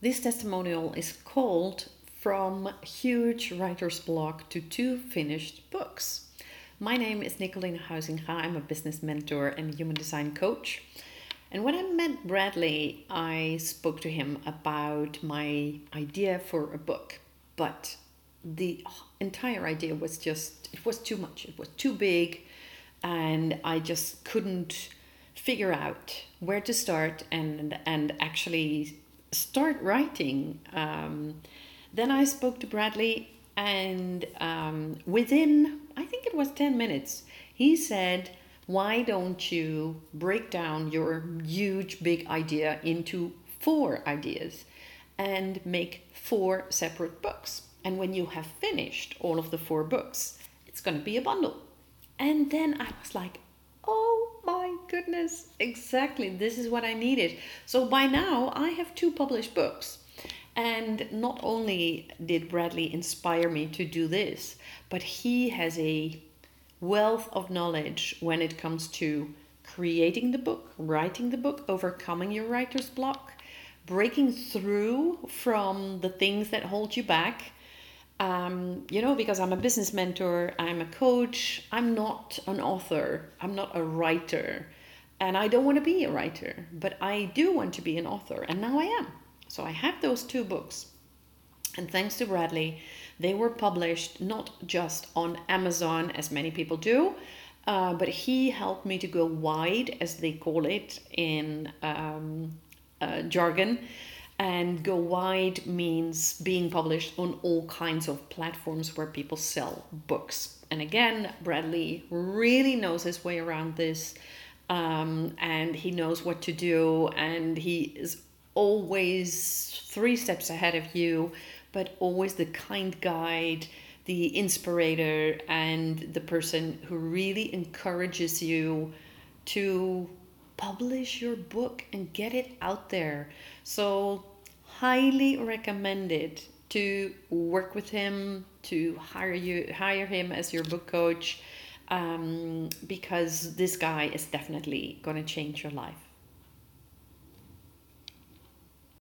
This testimonial is called From Huge Writer's Block to Two Finished Books. My name is Nicoline Huizinga. I'm a business mentor and human design coach. And when I met Bradley, I spoke to him about my idea for a book. But the entire idea was just, it was too much. It was too big. And I just couldn't figure out where to start and, and actually start writing. Um, then I spoke to Bradley, and um, within, I think it was 10 minutes, he said, why don't you break down your huge big idea into four ideas and make four separate books? And when you have finished all of the four books, it's going to be a bundle. And then I was like, goodness, exactly, this is what I needed. So by now, I have two published books. And not only did Bradley inspire me to do this, but he has a wealth of knowledge when it comes to creating the book, writing the book, overcoming your writer's block, breaking through from the things that hold you back. Um, you know, because I'm a business mentor, I'm a coach, I'm not an author, I'm not a writer, and I don't want to be a writer, but I do want to be an author, and now I am. So I have those two books. And thanks to Bradley, they were published not just on Amazon, as many people do, uh, but he helped me to go wide, as they call it in um, uh, jargon. And go wide means being published on all kinds of platforms where people sell books. And again, Bradley really knows his way around this. Um, and he knows what to do, and he is always three steps ahead of you but always the kind guide, the inspirator, and the person who really encourages you to publish your book and get it out there. So, highly recommended to work with him, to hire you, hire him as your book coach, um, because this guy is definitely going to change your life.